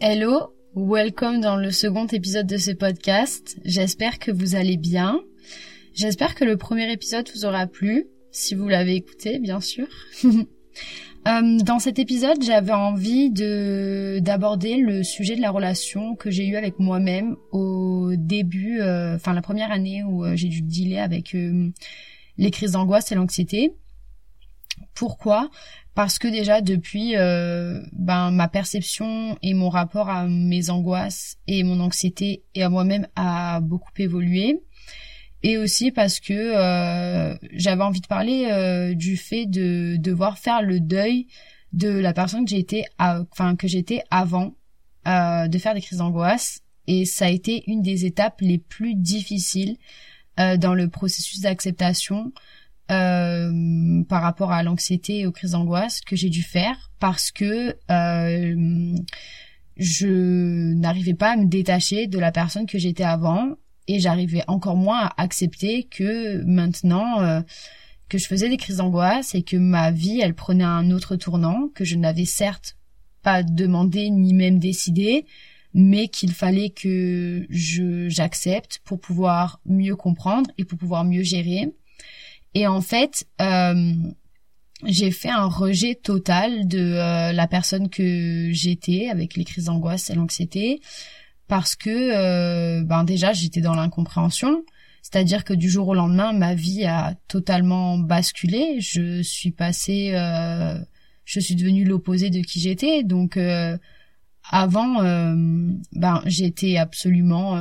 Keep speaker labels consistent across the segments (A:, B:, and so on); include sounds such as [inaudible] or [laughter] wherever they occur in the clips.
A: Hello, welcome dans le second épisode de ce podcast. J'espère que vous allez bien. J'espère que le premier épisode vous aura plu, si vous l'avez écouté, bien sûr. [laughs] Euh, dans cet épisode, j'avais envie de d'aborder le sujet de la relation que j'ai eue avec moi-même au début, euh, enfin la première année où euh, j'ai dû dealer avec les crises d'angoisse et l'anxiété. Pourquoi? Parce que déjà depuis, ben ma perception et mon rapport à mes angoisses et mon anxiété et à moi-même a beaucoup évolué. Et aussi parce que euh, j'avais envie de parler euh, du fait de devoir faire le deuil de la personne que j'étais enfin que j'étais avant euh, de faire des crises d'angoisse. Et ça a été une des étapes les plus difficiles dans le processus d'acceptation par rapport à l'anxiété et aux crises d'angoisse que j'ai dû faire parce que je n'arrivais pas à me détacher de la personne que j'étais avant et j'arrivais encore moins à accepter que maintenant euh, que je faisais des crises d'angoisse et que ma vie elle prenait un autre tournant que je n'avais certes pas demandé ni même décidé mais qu'il fallait que je j'accepte pour pouvoir mieux comprendre et pour pouvoir mieux gérer et en fait euh, j'ai fait un rejet total de euh, la personne que j'étais avec les crises d'angoisse et l'anxiété parce que euh, ben déjà j'étais dans l'incompréhension, c'est-à-dire que du jour au lendemain ma vie a totalement basculé, je suis passée euh, je suis devenue l'opposé de qui j'étais. Donc euh, avant ben j'étais absolument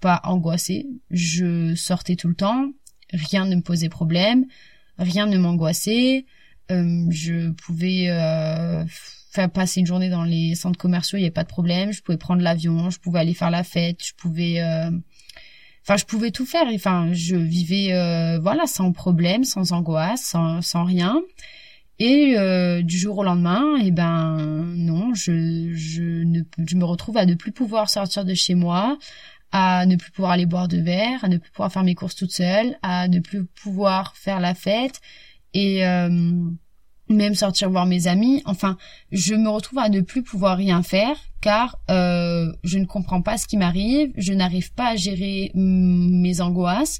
A: pas angoissée, je sortais tout le temps, rien ne me posait problème, rien ne m'angoissait, je pouvais faire passer une journée dans les centres commerciaux, il n'y avait pas de problème. Je pouvais prendre l'avion, je pouvais aller faire la fête, je pouvais, euh, enfin, je pouvais tout faire. Enfin, je vivais, euh, voilà, sans problème, sans angoisse, sans, sans rien. Et euh, du jour au lendemain, eh ben non, je, je, ne, je me retrouve à ne plus pouvoir sortir de chez moi, à ne plus pouvoir aller boire de verre, à ne plus pouvoir faire mes courses toute seule, à ne plus pouvoir faire la fête. Et même sortir voir mes amis. Enfin, je me retrouve à ne plus pouvoir rien faire car euh, je ne comprends pas ce qui m'arrive, je n'arrive pas à gérer mes angoisses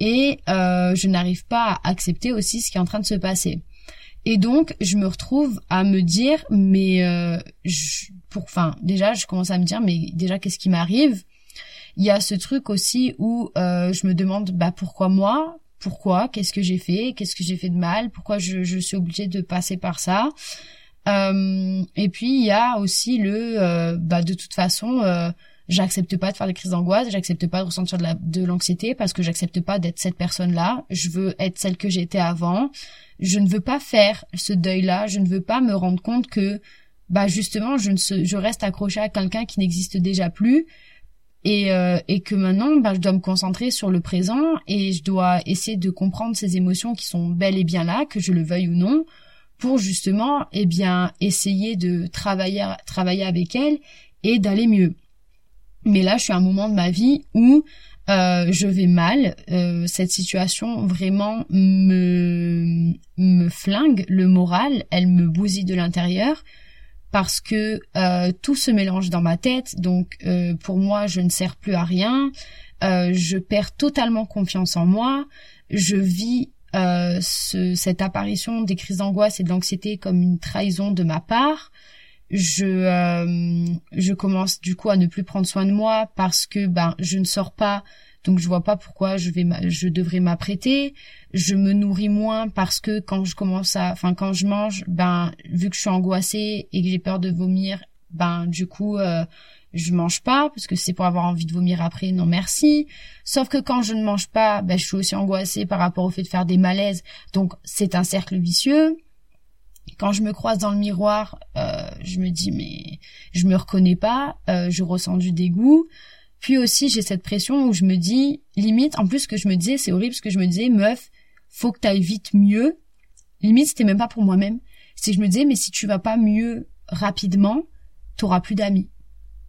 A: et euh, je n'arrive pas à accepter aussi ce qui est en train de se passer. Et donc, je me retrouve à me dire, mais euh, pour, enfin, déjà, je commence à me dire, mais déjà, qu'est-ce qui m'arrive? Il y a ce truc aussi où euh, je me demande, bah pourquoi moi? Pourquoi, qu'est-ce que j'ai fait, qu'est-ce que j'ai fait de mal, pourquoi je, je, suis obligée de passer par ça? Euh, et puis il y a aussi le, euh, bah de toute façon, euh, j'accepte pas de faire des crises d'angoisse, j'accepte pas de ressentir de la de l'anxiété parce que j'accepte pas d'être cette personne-là. Je veux être celle que j'étais avant. Je ne veux pas faire ce deuil-là. Je ne veux pas me rendre compte que bah justement je ne je reste accrochée à quelqu'un qui n'existe déjà plus et, euh, et que maintenant bah, je dois me concentrer sur le présent et je dois essayer de comprendre ces émotions qui sont bel et bien là que je le veuille ou non pour justement eh bien essayer de travailler travailler avec elles et d'aller mieux. Mais là je suis à un moment de ma vie où euh, je vais mal. Euh, cette situation vraiment me me flingue. Le moral elle me bousille de l'intérieur parce que euh, tout se mélange dans ma tête. Donc euh, pour moi, je ne sers plus à rien. Euh, je perds totalement confiance en moi. Je vis ce, cette apparition des crises d'angoisse et de l'anxiété comme une trahison de ma part. Je je commence du coup à ne plus prendre soin de moi parce que ben je ne sors pas donc je vois pas pourquoi je vais je devrais m'apprêter. Je me nourris moins parce que quand je commence à enfin quand je mange ben vu que je suis angoissée et que j'ai peur de vomir ben du coup euh, je mange pas parce que c'est pour avoir envie de vomir après. Non merci. Sauf que quand je ne mange pas ben je suis aussi angoissée par rapport au fait de faire des malaises. Donc c'est un cercle vicieux. Quand je me croise dans le miroir euh, je me dis mais je me reconnais pas euh, je ressens du dégoût puis aussi, j'ai cette pression où je me dis, limite, en plus, ce que je me disais, c'est horrible, ce que je me disais, meuf, faut que t'ailles vite mieux. Limite, c'était même pas pour moi-même. C'est que je me disais, mais si tu vas pas mieux rapidement, t'auras plus d'amis.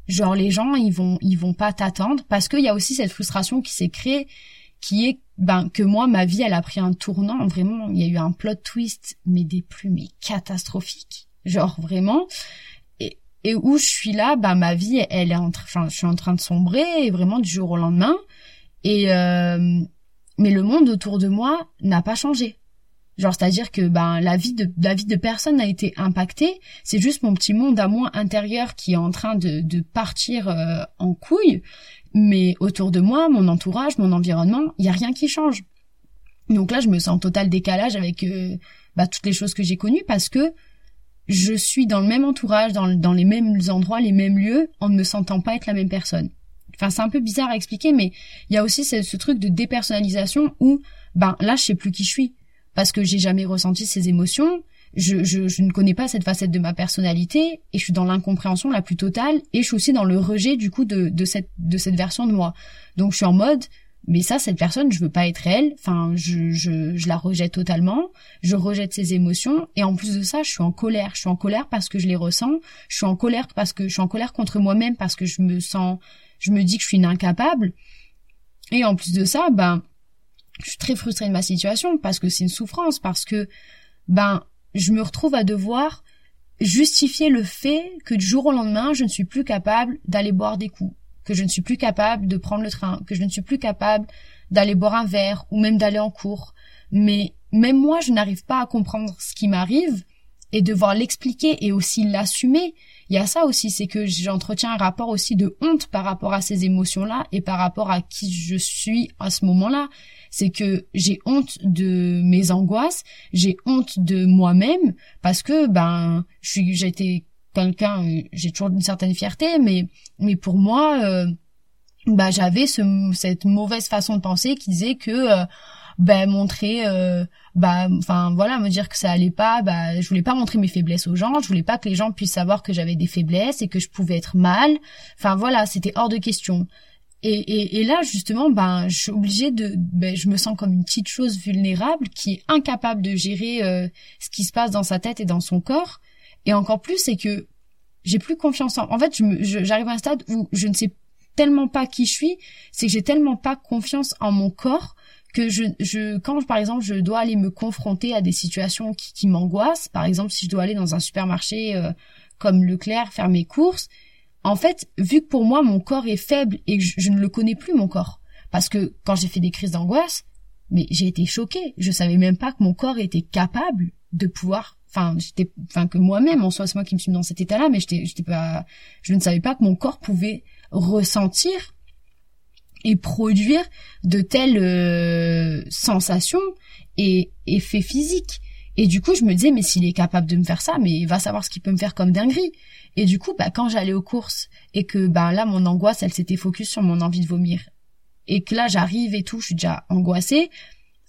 A: Genre, les gens, ils vont, ils vont pas t'attendre parce qu'il y a aussi cette frustration qui s'est créée, qui est, ben, que moi, ma vie, elle a pris un tournant. Vraiment, il y a eu un plot twist, mais des plus, mais catastrophiques. Genre, vraiment. Et où je suis là, bah ma vie, elle est en je suis en train de sombrer, vraiment du jour au lendemain. Et euh, mais le monde autour de moi n'a pas changé. Genre c'est-à-dire que ben la vie de la vie de personne n'a été impactée, c'est juste mon petit monde à moi intérieur qui est en train de de partir euh, en couille, mais autour de moi, mon entourage, mon environnement, il y a rien qui change. Donc là, je me sens en total décalage avec euh, bah, toutes les choses que j'ai connues parce que je suis dans le même entourage, dans, dans les mêmes endroits, les mêmes lieux, en ne me sentant pas être la même personne. Enfin, c'est un peu bizarre à expliquer, mais il y a aussi ce, ce, truc de dépersonnalisation où, ben là, je sais plus qui je suis parce que j'ai jamais ressenti ces émotions. Je, je, je, ne connais pas cette facette de ma personnalité et je suis dans l'incompréhension la plus totale et je suis aussi dans le rejet du coup de, de cette de cette version de moi. Donc je suis en mode mais ça cette personne je veux pas être elle. Enfin je, je, je la rejette totalement. Je rejette ses émotions. Et en plus de ça je suis en colère. Je suis en colère parce que je les ressens. Je suis en colère parce que je suis en colère contre moi-même parce que je me sens je me dis que je suis une incapable. Et en plus de ça ben je suis très frustrée de ma situation parce que c'est une souffrance parce que ben je me retrouve à devoir justifier le fait que du jour au lendemain je ne suis plus capable d'aller boire des coups que je ne suis plus capable de prendre le train, que je ne suis plus capable d'aller boire un verre ou même d'aller en cours. Mais même moi, je n'arrive pas à comprendre ce qui m'arrive et devoir l'expliquer et aussi l'assumer. Il y a ça aussi, c'est que j'entretiens un rapport aussi de honte par rapport à ces émotions-là et par rapport à qui je suis à ce moment-là. C'est que j'ai honte de mes angoisses, j'ai honte de moi-même parce que ben je suis j'ai été quelqu'un, euh, j'ai toujours une certaine fierté, mais mais pour moi, euh, bah j'avais ce, cette mauvaise façon de penser qui disait que euh, bah, montrer bah enfin voilà me dire que ça allait pas bah je voulais pas montrer mes faiblesses aux gens je voulais pas que les gens puissent savoir que j'avais des faiblesses et que je pouvais être mal. Enfin voilà c'était hors de question. Et, et, là justement ben je suis obligée de ben, je me sens comme une petite chose vulnérable qui est incapable de gérer ce qui se passe dans sa tête et dans son corps et encore plus, c'est que j'ai plus confiance en. En fait, j'arrive à un stade où je ne sais tellement pas qui je suis, c'est que j'ai tellement pas confiance en mon corps que je, je, quand par exemple je dois aller me confronter à des situations qui, qui m'angoissent, par exemple si je dois aller dans un supermarché euh, comme Leclerc faire mes courses, en fait, vu que pour moi mon corps est faible et que je, je ne le connais plus mon corps, parce que quand j'ai fait des crises d'angoisse, mais j'ai été choquée, je savais même pas que mon corps était capable de pouvoir enfin que moi-même en soi c'est moi qui me suis dans cet état-là mais je ne savais pas que mon corps pouvait ressentir et produire de telles euh, sensations et effets physiques. Et du coup je me disais mais s'il est capable de me faire ça mais il va savoir ce qu'il peut me faire comme dinguerie. Et du coup bah quand j'allais aux courses et que bah là mon angoisse elle s'était focus sur mon envie de vomir et que là j'arrive et tout je suis déjà angoissée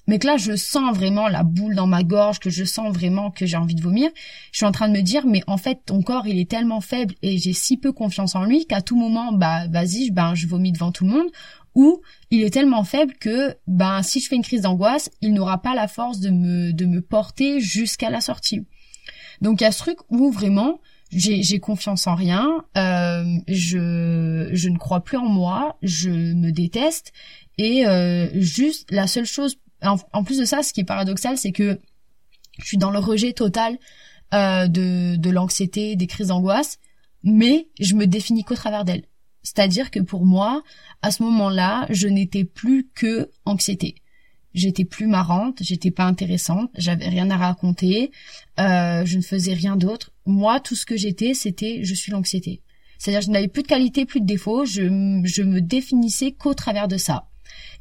A: mais que là je sens vraiment la boule dans ma gorge, que je sens vraiment que j'ai envie de vomir, je suis en train de me dire mais en fait ton corps il est tellement faible et j'ai si peu confiance en lui qu'à tout moment bah vas-y ben je vomis devant tout le monde. Ou il est tellement faible que ben si je fais une crise d'angoisse, il n'aura pas la force de me de me porter jusqu'à la sortie. Donc il y a ce truc où vraiment j'ai confiance en rien, euh, je je ne crois plus en moi, je me déteste. Et euh, juste la seule chose en, plus de ça, ce qui est paradoxal, c'est que je suis dans le rejet total euh, de, de l'anxiété, des crises d'angoisse, mais je me définis qu'au travers d'elles. C'est-à-dire que pour moi, à ce moment-là, je n'étais plus que anxiété. J'étais plus marrante, j'étais pas intéressante, j'avais rien à raconter, euh, je ne faisais rien d'autre. Moi, tout ce que j'étais, c'était je suis l'anxiété. C'est-à-dire je n'avais plus de qualité, plus de défauts, je, je me définissais qu'au travers de ça.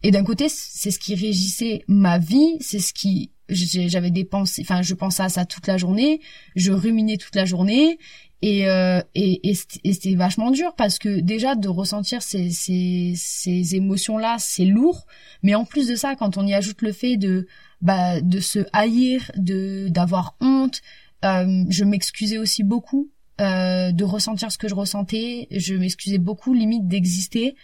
A: Et d'un côté, c'est ce qui régissait ma vie, c'est ce qui j'avais des pensées, enfin je pensais à ça toute la journée, je ruminais toute la journée et euh, et, et c'était vachement dur parce que déjà de ressentir ces ces, ces émotions là, c'est lourd, mais en plus de ça, quand on y ajoute le fait de bah de se haïr, de d'avoir honte, euh, je m'excusais aussi beaucoup euh, de ressentir ce que je ressentais, je m'excusais beaucoup limite d'exister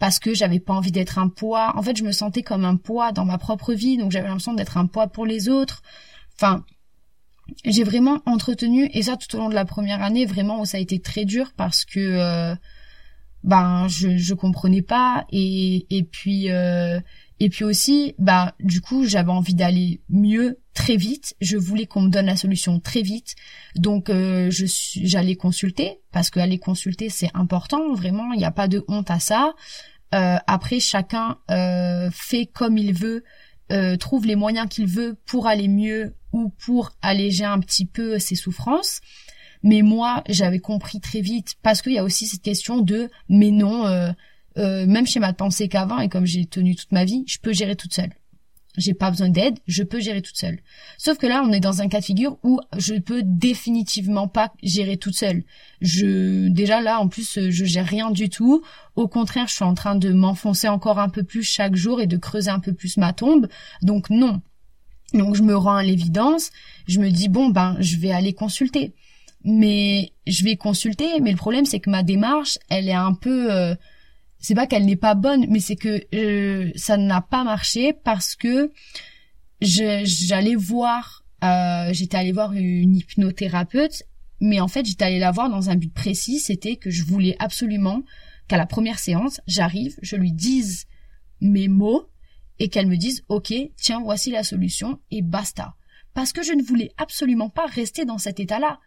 A: parce que j'avais pas envie d'être un poids. En fait, je me sentais comme un poids dans ma propre vie, donc j'avais l'impression d'être un poids pour les autres. Enfin, j'ai vraiment entretenu et ça tout au long de la première année, vraiment ça a été très dur parce que euh, ben je je comprenais pas et puis euh, Et puis aussi, bah du coup, j'avais envie d'aller mieux très vite. Je voulais qu'on me donne la solution très vite. Donc euh, j'allais consulter parce qu'aller consulter c'est important. Vraiment, il n'y a pas de honte à ça. Euh, après, chacun euh, fait comme il veut, euh, trouve les moyens qu'il veut pour aller mieux ou pour alléger un petit peu ses souffrances. Mais moi, j'avais compris très vite parce qu'il y a aussi cette question de mais non, euh, euh, même schéma de pensée qu'avant et comme j'ai tenu toute ma vie, je peux gérer toute seule. J'ai pas besoin d'aide, je peux gérer toute seule. Sauf que là, on est dans un cas de figure où je peux définitivement pas gérer toute seule. Je, déjà là, en plus, je gère rien du tout. Au contraire, je suis en train de m'enfoncer encore un peu plus chaque jour et de creuser un peu plus ma tombe. Donc non. Donc je me rends à l'évidence. Je me dis bon ben, je vais aller consulter. Mais je vais consulter. Mais le problème, c'est que ma démarche, elle est un peu euh, c'est pas qu'elle n'est pas bonne, mais c'est que euh, ça n'a pas marché parce que j'allais voir, euh, j'étais allée voir une hypnothérapeute, mais en fait j'étais allée la voir dans un but précis, c'était que je voulais absolument qu'à la première séance, j'arrive, je lui dise mes mots et qu'elle me dise ok, tiens, voici la solution et basta. Parce que je ne voulais absolument pas rester dans cet état-là.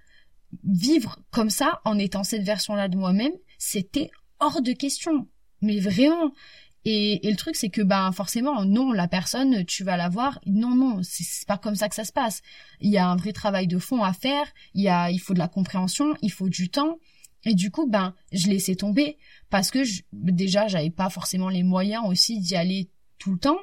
A: Vivre comme ça, en étant cette version-là de moi-même, c'était hors de question mais vraiment. Et, le truc, c'est que ben forcément, non, la personne, tu vas la voir. Non, non, c'est pas comme ça que ça se passe. Il y a un vrai travail de fond à faire. Il y a, il faut de la compréhension, il faut du temps. Et du coup, ben, je laissais tomber parce que je, déjà, j'avais pas forcément les moyens aussi d'y aller tout le temps.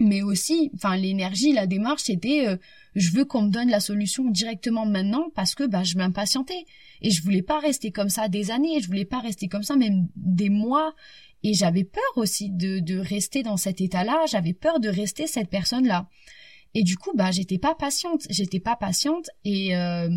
A: Mais aussi, enfin, l'énergie, la démarche, c'était, euh, je veux qu'on me donne la solution directement maintenant parce que, ben, je m'impatientais. Et je voulais pas rester comme ça des années, je voulais pas rester comme ça même des mois. Et j'avais peur aussi de, de rester dans cet état-là, j'avais peur de rester cette personne-là. Et du coup, bah, j'étais pas patiente, j'étais pas patiente et euh,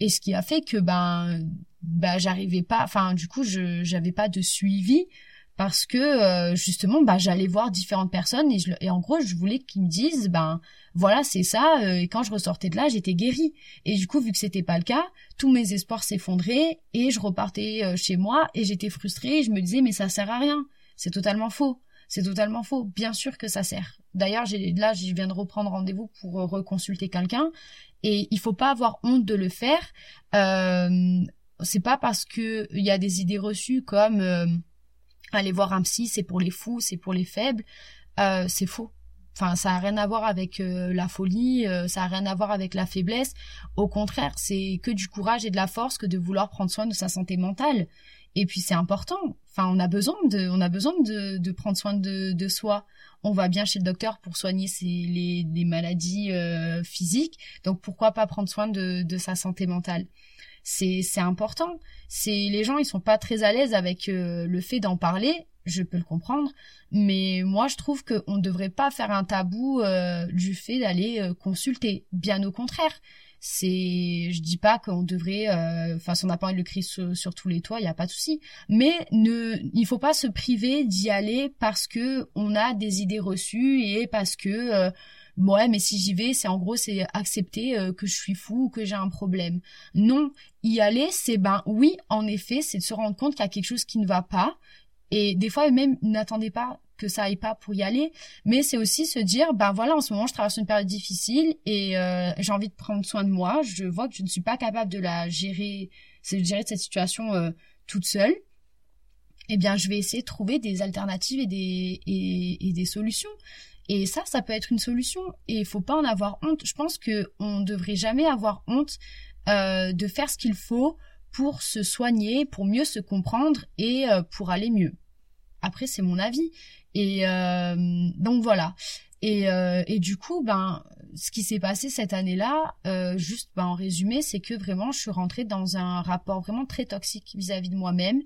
A: et ce qui a fait que ben bah j'arrivais pas, enfin du coup je j'avais pas de suivi parce que euh, justement bah j'allais voir différentes personnes et, je, et en gros je voulais qu'ils me disent ben voilà, c'est ça. Euh, et quand je ressortais de là, j'étais guérie. Et du coup, vu que c'était pas le cas, tous mes espoirs s'effondraient et je repartais euh, chez moi et j'étais frustrée. Et je me disais, mais ça sert à rien. C'est totalement faux. C'est totalement faux. Bien sûr que ça sert. D'ailleurs, là, je viens de reprendre rendez-vous pour reconsulter quelqu'un et il faut pas avoir honte de le faire. C'est pas parce que il y a des idées reçues comme aller voir un psy, c'est pour les fous, c'est pour les faibles. c'est faux. Enfin, ça a rien à voir avec euh, la folie, euh, ça a rien à voir avec la faiblesse. Au contraire, c'est que du courage et de la force que de vouloir prendre soin de sa santé mentale. Et puis c'est important. Enfin, on a besoin de, on a besoin de, de prendre soin de, soi. On va bien chez le docteur pour soigner les, les maladies euh, physiques. Donc pourquoi pas prendre soin de, de sa santé mentale? C'est important. C'est les gens ils sont pas très à l'aise avec le fait d'en parler. Je peux le comprendre mais moi, je trouve qu'on ne devrait pas faire un tabou euh, du fait d'aller euh, consulter. Bien au contraire. C'est, je dis pas qu'on devrait, euh, enfin, si on n'a pas le crier sur, tous les toits, il n'y a pas de souci. Mais ne, il faut pas se priver d'y aller parce que on a des idées reçues et parce que ouais mais si j'y vais c'est en gros c'est accepter que je suis fou ou que j'ai un problème non y aller c'est ben oui en effet c'est de se rendre compte qu'il y a quelque chose qui ne va pas et des fois même n'attendez pas que ça aille pas pour y aller, mais c'est aussi se dire, ben voilà, en ce moment, je traverse une période difficile et euh, j'ai envie de prendre soin de moi. Je vois que je ne suis pas capable de la gérer, c'est de gérer cette situation euh, toute seule. Eh bien, je vais essayer de trouver des alternatives et, des solutions. Et ça, ça peut être une solution. Et il faut pas en avoir honte. Je pense que on devrait jamais avoir honte euh, de faire ce qu'il faut pour se soigner, pour mieux se comprendre et pour aller mieux. Après, c'est mon avis. Et euh, donc voilà. Et, euh, et du coup, ben, ce qui s'est passé cette année-là, euh, juste ben, en résumé, c'est que vraiment, je suis rentrée dans un rapport vraiment très toxique vis-à-vis de moi-même,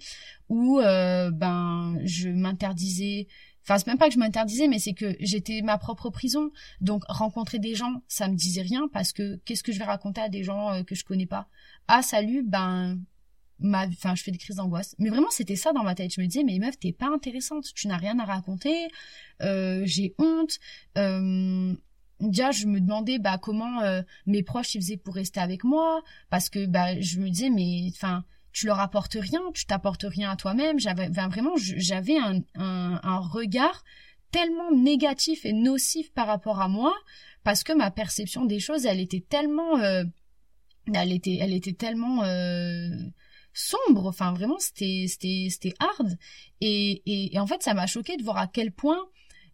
A: où ben, je m'interdisais Enfin, c'est même pas que je m'interdisais, mais c'est que j'étais ma propre prison. Donc, rencontrer des gens, ça me disait rien parce que qu'est-ce que je vais raconter à des gens que je connais pas? Ah, salut, ben, ma enfin je fais des crises d'angoisse. Mais vraiment c'était ça dans ma tête. Je me disais mais meuf t'es pas intéressante. Tu n'as rien à raconter. Euh, j'ai honte. Euh, déjà je me demandais bah comment euh, mes proches ils faisaient pour rester avec moi. Parce que bah je me disais mais enfin tu leur apportes rien tu t'apportes rien à toi-même j'avais vraiment j'avais un, un, regard tellement négatif et nocif par rapport à moi parce que ma perception des choses, elle était tellement, euh, elle était, elle était tellement euh, sombre. Enfin, vraiment, c'était, c'était, c'était hard. Et, et, et en fait, ça m'a choqué de voir à quel point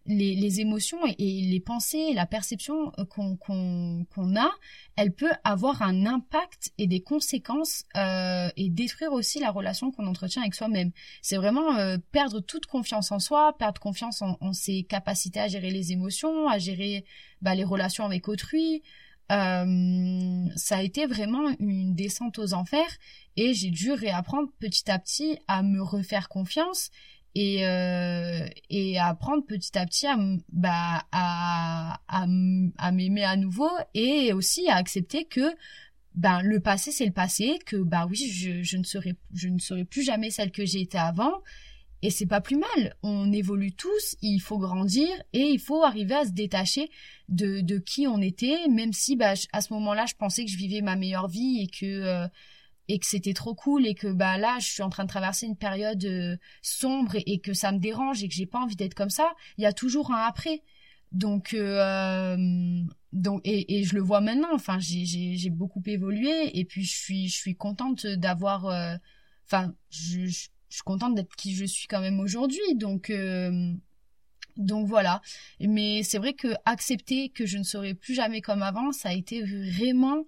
A: les, les émotions et, les pensées, la perception euh, qu'on qu'on a, elle peut avoir un impact et des conséquences euh, et détruire aussi la relation qu'on entretient avec soi-même. C'est vraiment euh, perdre toute confiance en soi, perdre confiance en, en, ses capacités à gérer les émotions, à gérer bah, les relations avec autrui. Euh, ça a été vraiment une descente aux enfers et j'ai dû réapprendre petit à petit à me refaire confiance et euh, et apprendre petit à petit à bah à à, m'aimer à nouveau et aussi à accepter que ben le passé c'est le passé que bah oui je, je ne serai je ne serai plus jamais celle que j'ai été avant. Et c'est pas plus mal. On évolue tous il faut grandir et il faut arriver à se détacher de de qui on était même si bah à ce moment-là je pensais que je vivais ma meilleure vie et que euh, et que c'était trop cool et que bah là je suis en train de traverser une période euh, sombre et, que ça me dérange et que j'ai pas envie d'être comme ça il y a toujours un après. Donc euh, donc et, et, je le vois maintenant. Enfin j'ai beaucoup évolué et puis je suis je suis contente d'avoir euh, enfin je, je, suis contente d'être qui je suis quand même aujourd'hui. Donc euh, donc voilà. Mais c'est vrai que accepter que je ne serai plus jamais comme avant ça a été vraiment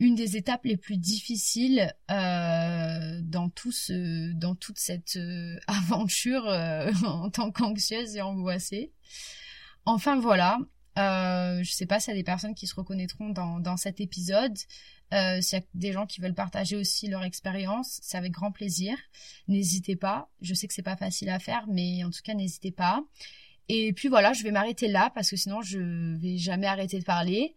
A: une des étapes les plus difficiles euh, dans toute cette euh, [laughs] aventure euh, en tant qu'anxieuse et angoissée. Enfin voilà, euh, je sais pas s'il y a des personnes qui se reconnaîtront dans, dans cet épisode. S'il y a des gens qui veulent partager aussi leur expérience, c'est avec grand plaisir. N'hésitez pas. Je sais que c'est pas facile à faire, mais en tout cas n'hésitez pas. Et puis voilà, je vais m'arrêter là parce que sinon je vais jamais arrêter de parler.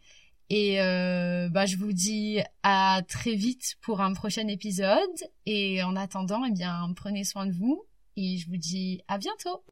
A: Et euh, bah, je vous dis à très vite pour un prochain épisode. Et en attendant, eh bien, prenez soin de vous. Et je vous dis à bientôt.